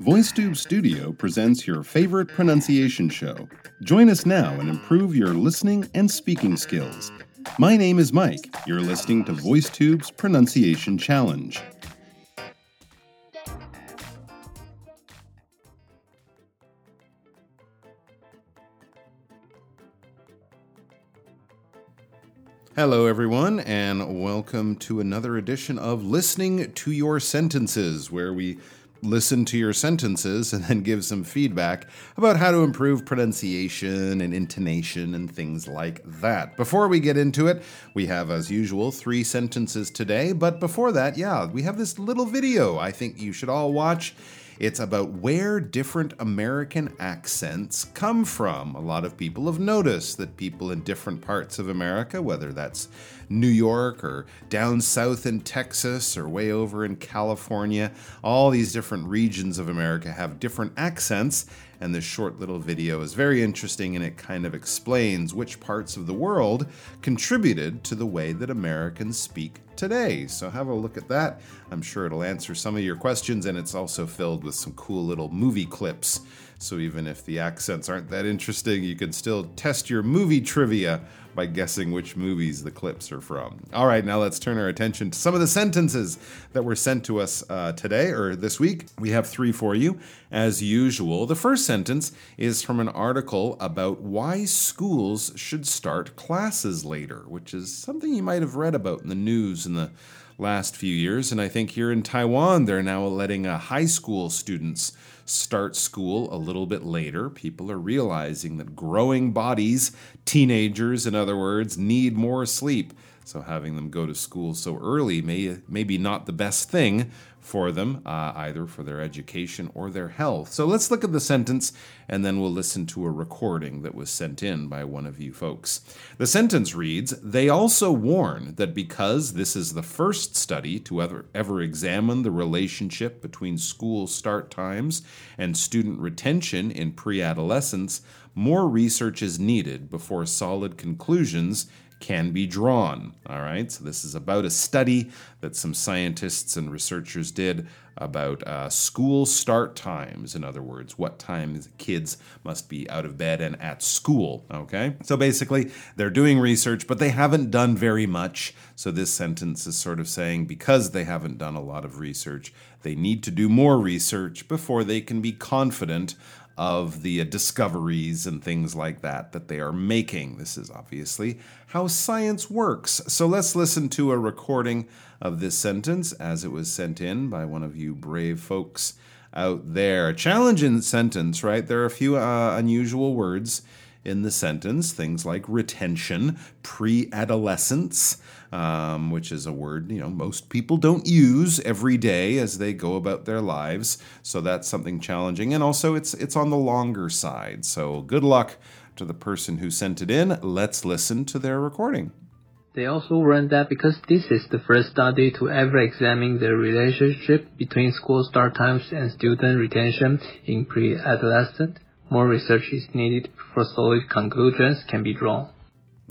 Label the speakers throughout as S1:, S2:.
S1: VoiceTube Studio presents your favorite pronunciation show. Join us now and improve your listening and speaking skills. My name is Mike. You're listening to VoiceTube's Pronunciation Challenge. Hello, everyone, and welcome to another edition of Listening to Your Sentences, where we listen to your sentences and then give some feedback about how to improve pronunciation and intonation and things like that. Before we get into it, we have, as usual, three sentences today. But before that, yeah, we have this little video I think you should all watch. It's about where different American accents come from. A lot of people have noticed that people in different parts of America, whether that's New York or down south in Texas or way over in California, all these different regions of America have different accents. And this short little video is very interesting and it kind of explains which parts of the world contributed to the way that Americans speak today. So have a look at that. I'm sure it'll answer some of your questions and it's also filled with some cool little movie clips. So even if the accents aren't that interesting, you can still test your movie trivia by guessing which movies the clips are from. All right, now let's turn our attention to some of the sentences that were sent to us uh, today or this week. We have three for you, as usual. The first sentence is from an article about why schools should start classes later, which is something you might have read about in the news in the last few years. And I think here in Taiwan, they're now letting uh, high school students start school a little bit later. People are realizing that growing bodies, teenagers, in other words, need more sleep. So having them go to school so early may maybe not the best thing for them, uh, either for their education or their health. So let's look at the sentence and then we'll listen to a recording that was sent in by one of you folks. The sentence reads They also warn that because this is the first study to ever, ever examine the relationship between school start times and student retention in pre adolescence, more research is needed before solid conclusions can be drawn. All right, so this is about a study that some scientists and researchers did about uh, school start times. In other words, what times kids must be out of bed and at school. Okay, so basically, they're doing research, but they haven't done very much. So this sentence is sort of saying because they haven't done a lot of research, they need to do more research before they can be confident of the uh, discoveries and things like that that they are making. This is obviously how science works. So let's listen to a recording of this sentence as it was sent in by one of you brave folks out there. Challenging sentence, right? There are a few uh, unusual words in the sentence, things like retention, pre adolescence um, which is a word you know most people don't use every day as they go about their lives. So that's something challenging, and also it's it's on the longer side. So good luck to the person who sent it in. Let's listen to their recording.
S2: They also learned that because this is the first study to ever examine the relationship between school start times and student retention in pre-adolescent, more research is needed before solid conclusions can be drawn.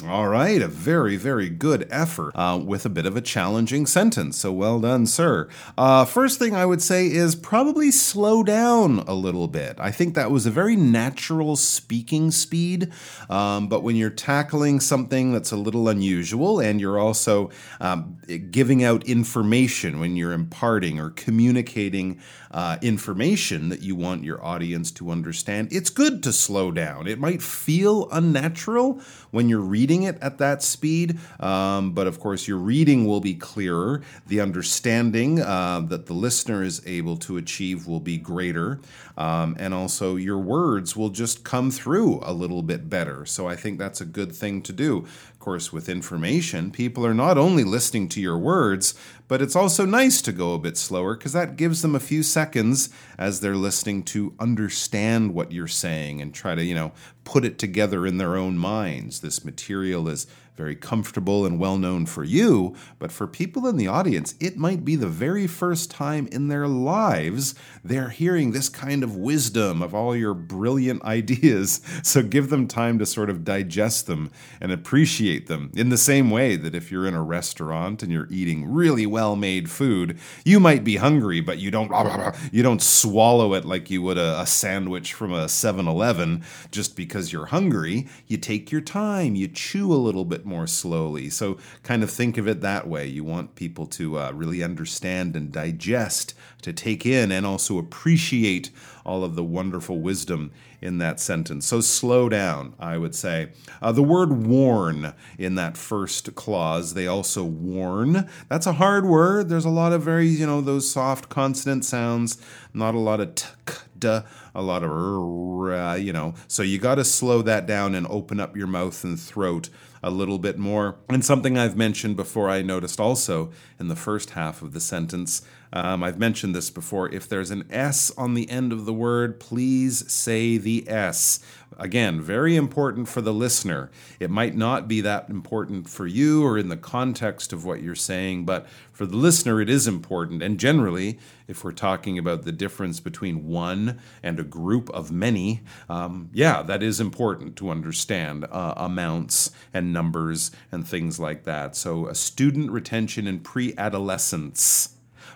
S1: All right, a very, very good effort uh, with a bit of a challenging sentence. So well done, sir. Uh, first thing I would say is probably slow down a little bit. I think that was a very natural speaking speed. Um, but when you're tackling something that's a little unusual and you're also um, giving out information, when you're imparting or communicating uh, information that you want your audience to understand, it's good to slow down. It might feel unnatural when you're reading it at that speed, um, but of course, your reading will be clearer. The understanding uh, that the listener is able to achieve will be greater, um, and also your words will just come through a little bit better. So I think that's a good thing to do Of course, with information, people are not only listening to your words, but it's also nice to go a bit slower because that gives them a few seconds as they're listening to understand what you're saying and try to, you know, put it together in their own minds. This material is very comfortable and well known for you, but for people in the audience, it might be the very first time in their lives they're hearing this kind of wisdom of all your brilliant ideas. So give them time to sort of digest them and appreciate them in the same way that if you're in a restaurant and you're eating really well made food, you might be hungry, but you don't you don't swallow it like you would a, a sandwich from a 7-Eleven just because you're hungry. You take your time, you chew a little bit more slowly. So kind of think of it that way. You want people to uh, really understand and digest, to take in, and also appreciate all of the wonderful wisdom in that sentence. So slow down, I would say. Uh, the word warn in that first clause, they also warn. That's a hard word. There's a lot of very, you know, those soft consonant sounds, not a lot of t, k, d, a lot of, r, you know. So you got to slow that down and open up your mouth and throat a little bit more. And something I've mentioned before, I noticed also in the first half of the sentence. Um, I've mentioned this before. If there's an S on the end of the word, please say the S. Again, very important for the listener. It might not be that important for you or in the context of what you're saying, but for the listener, it is important. And generally, if we're talking about the difference between one and a group of many, um, yeah, that is important to understand uh, amounts and numbers and things like that. So, a student retention in pre adolescence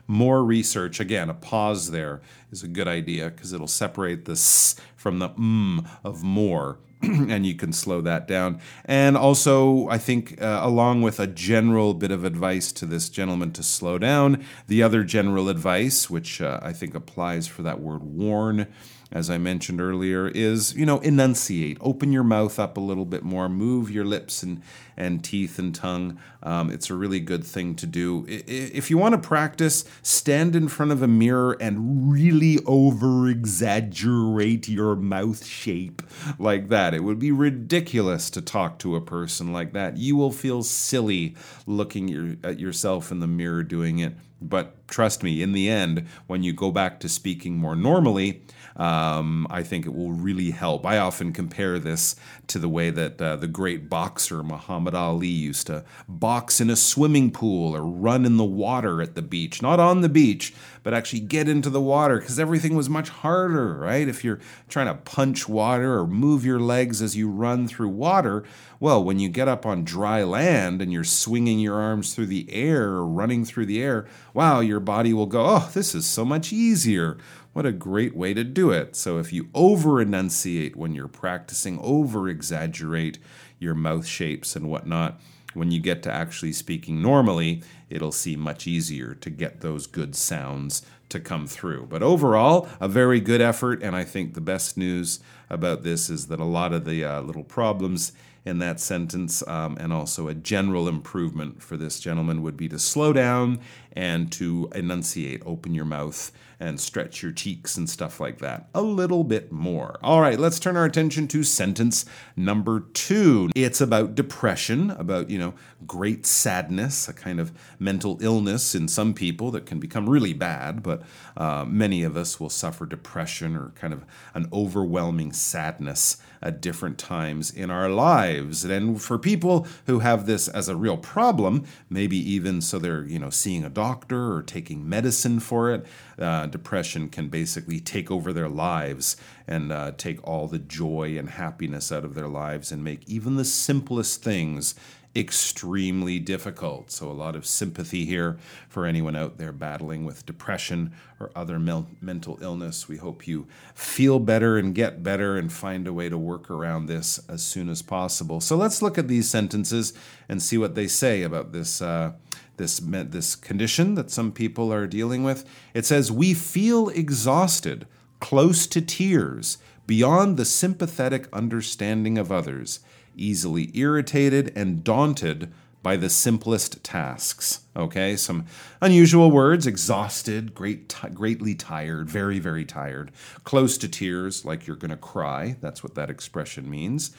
S1: more research. Again, a pause there is a good idea because it'll separate the s from the mm of more. and you can slow that down. And also, I think, uh, along with a general bit of advice to this gentleman to slow down, the other general advice, which uh, I think applies for that word warn, as I mentioned earlier, is, you know, enunciate. Open your mouth up a little bit more, move your lips and, and teeth and tongue. Um, it's a really good thing to do. If you want to practice, stand in front of a mirror and really over exaggerate your mouth shape like that. It would be ridiculous to talk to a person like that. You will feel silly looking your, at yourself in the mirror doing it. But trust me, in the end, when you go back to speaking more normally, um, I think it will really help. I often compare this to the way that uh, the great boxer Muhammad Ali used to box in a swimming pool or run in the water at the beach. Not on the beach, but actually get into the water because everything was much harder, right? If you're trying to punch water or move your legs as you run through water, well, when you get up on dry land and you're swinging your arms through the air or running through the air, wow, your body will go, oh, this is so much easier. What a great way to do it. So, if you over enunciate when you're practicing, over exaggerate your mouth shapes and whatnot, when you get to actually speaking normally, it'll seem much easier to get those good sounds to come through. But overall, a very good effort. And I think the best news about this is that a lot of the uh, little problems in that sentence, um, and also a general improvement for this gentleman would be to slow down and to enunciate, open your mouth and stretch your cheeks and stuff like that a little bit more. All right, let's turn our attention to sentence number two. It's about depression, about, you know, great sadness, a kind of mental illness in some people that can become really bad, but uh, many of us will suffer depression or kind of an overwhelming sadness at different times in our lives. And for people who have this as a real problem, maybe even so they're, you know, seeing a doctor or taking medicine for it, uh, depression can basically take over their lives and uh, take all the joy and happiness out of their lives and make even the simplest things extremely difficult. So, a lot of sympathy here for anyone out there battling with depression or other mel- mental illness. We hope you feel better and get better and find a way to work around this as soon as possible. So, let's look at these sentences and see what they say about this. Uh, this this condition that some people are dealing with. It says we feel exhausted, close to tears, beyond the sympathetic understanding of others easily irritated and daunted by the simplest tasks. Okay, some unusual words exhausted, great, t- greatly tired, very, very tired, close to tears, like you're going to cry. That's what that expression means.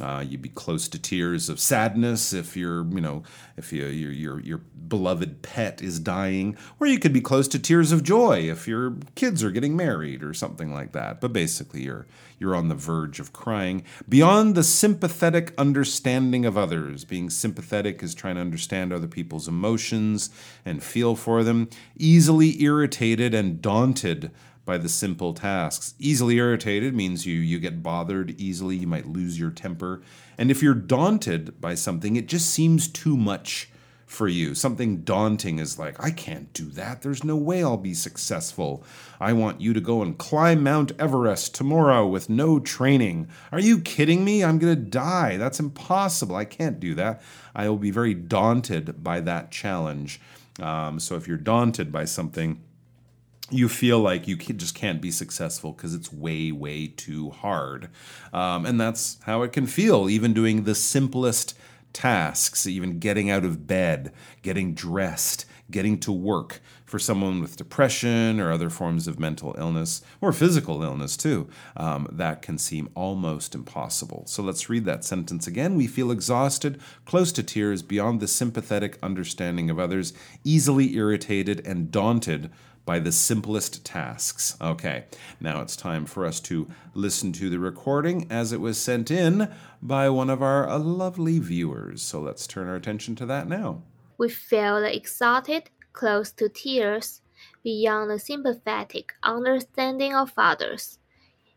S1: Uh, you'd be close to tears of sadness if you're, you know, if you, your your your beloved pet is dying, or you could be close to tears of joy if your kids are getting married or something like that. But basically, you're you're on the verge of crying. Beyond the sympathetic understanding of others, being sympathetic is trying to understand other people's emotions and feel for them. Easily irritated and daunted by the simple tasks. Easily irritated means you you get bothered easily, you might lose your temper. And if you're daunted by something, it just seems too much for you. Something daunting is like, I can't do that. There's no way I'll be successful. I want you to go and climb Mount Everest tomorrow with no training. Are you kidding me? I'm going to die. That's impossible. I can't do that. I will be very daunted by that challenge. Um, so if you're daunted by something, you feel like you just can't be successful because it's way, way too hard. Um, and that's how it can feel, even doing the simplest tasks, even getting out of bed, getting dressed, getting to work. For someone with depression or other forms of mental illness, or physical illness too, um, that can seem almost impossible. So let's read that sentence again. We feel exhausted, close to tears, beyond the sympathetic understanding of others, easily irritated and daunted by the simplest tasks. Okay, now it's time for us to listen to the recording as it was sent in by one of our lovely viewers. So let's turn our attention to that now.
S3: We feel exhausted, close to tears, beyond the sympathetic understanding of others,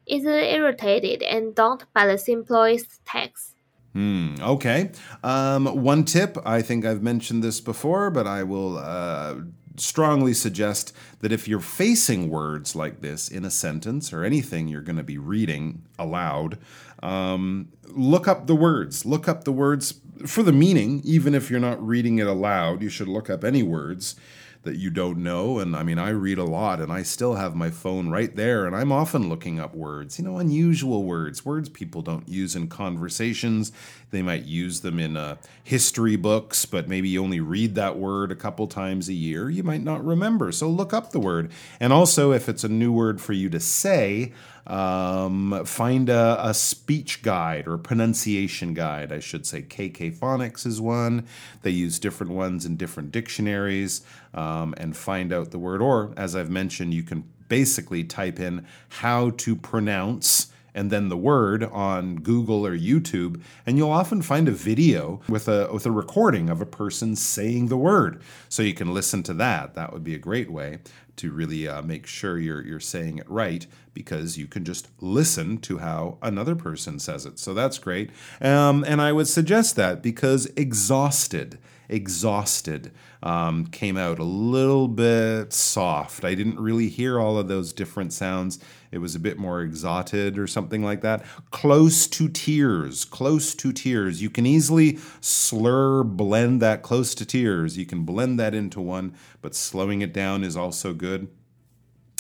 S3: easily irritated and daunted by the simplest tasks.
S1: Hmm, okay. Um, one tip, I think I've mentioned this before, but I will uh, strongly suggest that if you're facing words like this in a sentence or anything you're going to be reading aloud, um, look up the words. Look up the words for the meaning, even if you're not reading it aloud. You should look up any words that you don't know. And I mean, I read a lot and I still have my phone right there and I'm often looking up words, you know, unusual words, words people don't use in conversations. They might use them in uh, history books, but maybe you only read that word a couple times a year. You might not remember. So look up the word. And also, if it's a new word for you to say, um, find a, a, speech guide or pronunciation guide, I should say. KK Phonics is one. They use different ones in different dictionaries um, and find out the word. Or, as I've mentioned, you can basically type in how to pronounce and then the word on Google or YouTube, and you'll often find a video with a with a recording of a person saying the word, so you can listen to that. That would be a great way to really uh, make sure you're you're saying it right because you can just listen to how another person says it. So that's great, um, and I would suggest that because exhausted exhausted um, came out a little bit soft. I didn't really hear all of those different sounds. It was a bit more exhausted or something like that. Close to tears, close to tears. You can easily slur, blend that close to tears. You can blend that into one, but slowing it down is also good.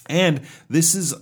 S1: And this is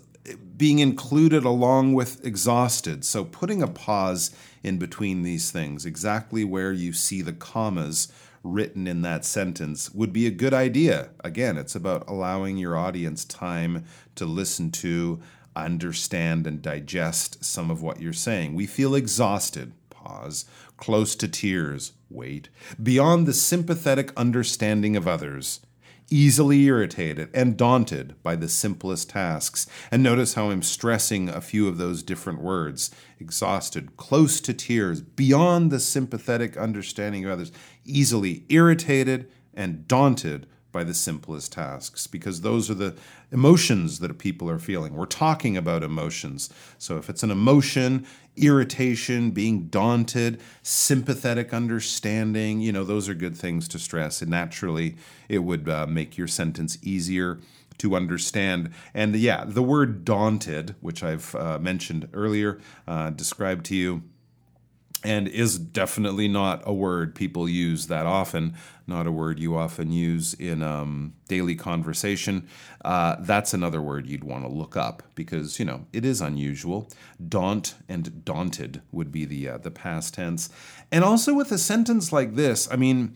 S1: being included along with exhausted. So putting a pause in between these things, exactly where you see the commas written in that sentence would be a good idea. Again, it's about allowing your audience time to listen to, understand, and digest some of what you're saying. We feel exhausted. Pause. Close to tears. Wait. Beyond the sympathetic understanding of others easily irritated and daunted by the simplest tasks. And notice how I'm stressing a few of those different words exhausted, close to tears, beyond the sympathetic understanding of others, easily irritated and daunted by the simplest tasks because those are the emotions that people are feeling. We're talking about emotions. So if it's an emotion, irritation, being daunted, sympathetic understanding, you know, those are good things to stress. And naturally, it would uh, make your sentence easier to understand. And yeah, the word daunted, which I've uh, mentioned earlier, uh, described to you and is definitely not a word people use that often, not a word you often use in um, daily conversation. Uh, that's another word you'd want to look up because you know it is unusual. Daunt and daunted would be the uh, the past tense, and also with a sentence like this, I mean.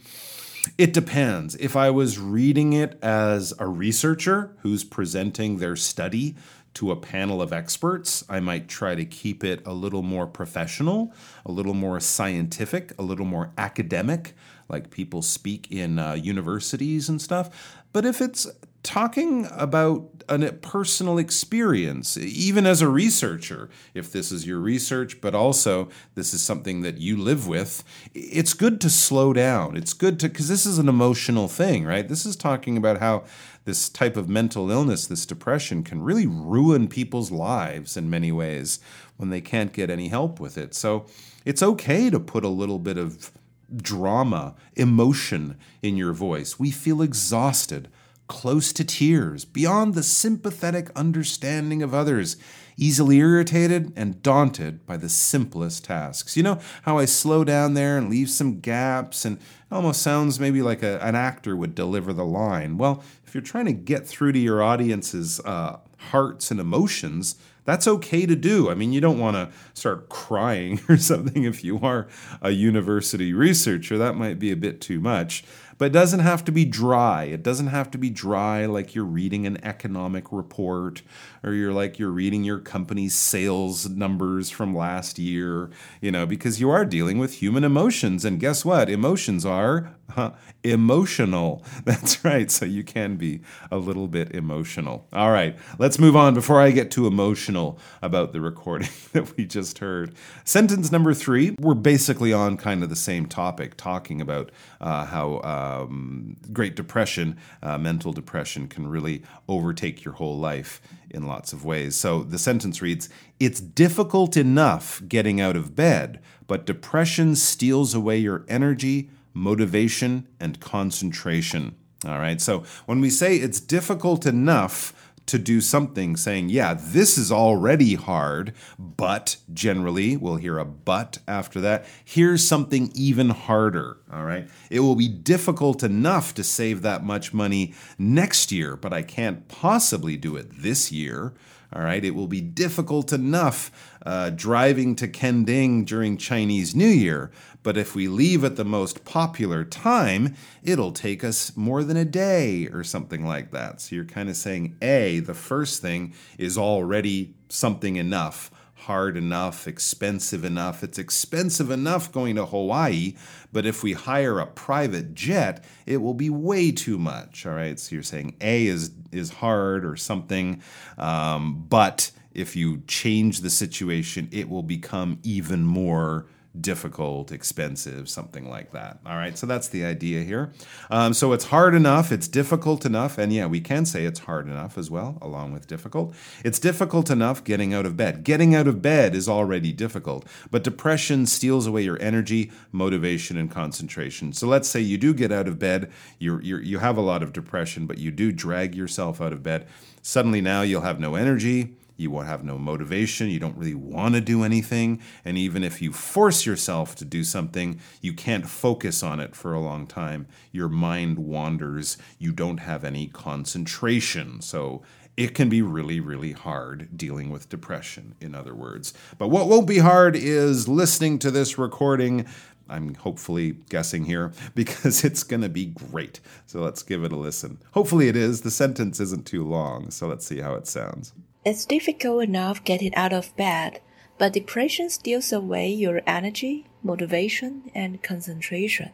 S1: It depends. If I was reading it as a researcher who's presenting their study to a panel of experts. I might try to keep it a little more professional, a little more scientific, a little more academic, like people speak in uh, universities and stuff. But if it's talking about a personal experience, even as a researcher, if this is your research, but also this is something that you live with, it's good to slow down. It's good to, because this is an emotional thing, right? This is talking about how this type of mental illness, this depression, can really ruin people's lives in many ways when they can't get any help with it. So it's okay to put a little bit of drama, emotion in your voice. We feel exhausted close to tears, beyond the sympathetic understanding of others, easily irritated and daunted by the simplest tasks. You know how I slow down there and leave some gaps, and almost sounds maybe like a, an actor would deliver the line. Well, if you're trying to get through to your audience's uh, hearts and emotions, that's okay to do. I mean, you don't want to start crying or something if you are a university researcher. That might be a bit too much. But it doesn't have to be dry. It doesn't have to be dry like you're reading an economic report or you're like you're reading your company's sales numbers from last year, you know, because you are dealing with human emotions. And guess what? Emotions are huh, emotional. That's right. So you can be a little bit emotional. All right, let's move on before I get too emotional about the recording that we just heard. Sentence number three, we're basically on kind of the same topic, talking about uh, how. Um, Great Depression, uh, mental depression can really overtake your whole life in lots of ways. So the sentence reads It's difficult enough getting out of bed, but depression steals away your energy, motivation, and concentration. All right, so when we say it's difficult enough, to do something saying, yeah, this is already hard, but generally, we'll hear a but after that. Here's something even harder, all right? It will be difficult enough to save that much money next year, but I can't possibly do it this year. All right, it will be difficult enough uh, driving to Kending during Chinese New Year, but if we leave at the most popular time, it'll take us more than a day or something like that. So you're kind of saying, A, the first thing is already something enough hard enough, expensive enough. It's expensive enough going to Hawaii, but if we hire a private jet, it will be way too much. All right, so you're saying A is is hard or something, um, but if you change the situation, it will become even more difficult, expensive, something like that. All right, so that's the idea here. Um, so it's hard enough, it's difficult enough, and yeah, we can say it's hard enough as well, along with difficult. It's difficult enough getting out of bed. Getting out of bed is already difficult, but depression steals away your energy, motivation, and concentration. So let's say you do get out of bed, you you have a lot of depression, but you do drag yourself out of bed. Suddenly now you'll have no energy you will have no motivation. You don't really want to do anything. And even if you force yourself to do something, you can't focus on it for a long time. Your mind wanders. You don't have any concentration. So it can be really, really hard dealing with depression, in other words. But what won't be hard is listening to this recording. I'm hopefully guessing here because it's going to be great. So let's give it a listen. Hopefully, it is. The sentence isn't too long. So let's see how it sounds.
S4: It's difficult enough getting out of bed, but depression steals away your energy, motivation, and concentration.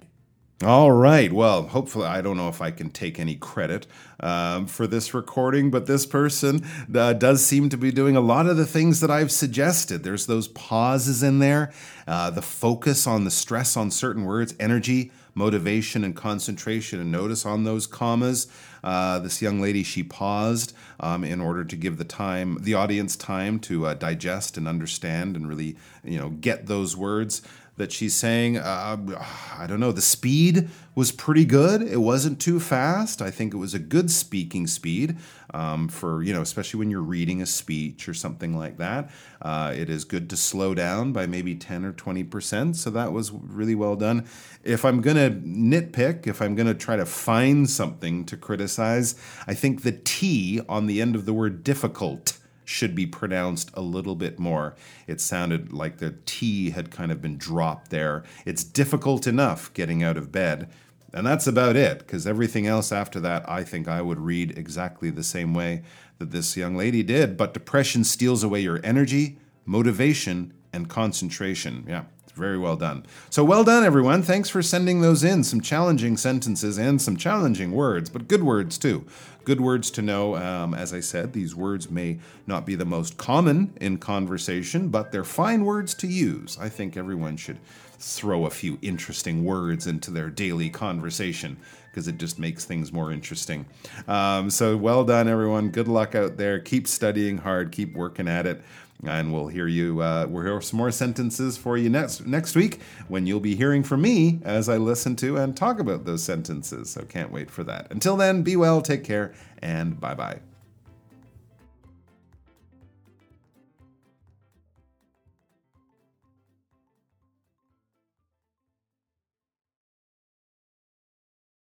S1: All right. Well, hopefully, I don't know if I can take any credit um, for this recording, but this person uh, does seem to be doing a lot of the things that I've suggested. There's those pauses in there, uh, the focus on the stress on certain words, energy, motivation, and concentration. And notice on those commas, uh, this young lady, she paused um, in order to give the time, the audience time to uh, digest and understand and really, you know, get those words that she's saying. Uh, I don't know. The speed was pretty good. It wasn't too fast. I think it was a good speaking speed um, for you know, especially when you're reading a speech or something like that. Uh, it is good to slow down by maybe ten or twenty percent. So that was really well done. If I'm gonna nitpick, if I'm gonna try to find something to criticize, I think the T on the end of the word difficult should be pronounced a little bit more. It sounded like the T had kind of been dropped there. It's difficult enough getting out of bed. And that's about it, because everything else after that, I think I would read exactly the same way that this young lady did. But depression steals away your energy, motivation, and concentration. Yeah, it's very well done. So well done, everyone. Thanks for sending those in. Some challenging sentences and some challenging words, but good words too. Good words to know. Um, as I said, these words may not be the most common in conversation, but they're fine words to use. I think everyone should throw a few interesting words into their daily conversation because it just makes things more interesting. Um, so well done, everyone. Good luck out there. Keep studying hard. Keep working at it and we'll hear you. Uh, we'll hear some more sentences for you next next week when you'll be hearing from me as I listen to and talk about those sentences. So can't wait for that. Until then, be well, take care, and bye bye.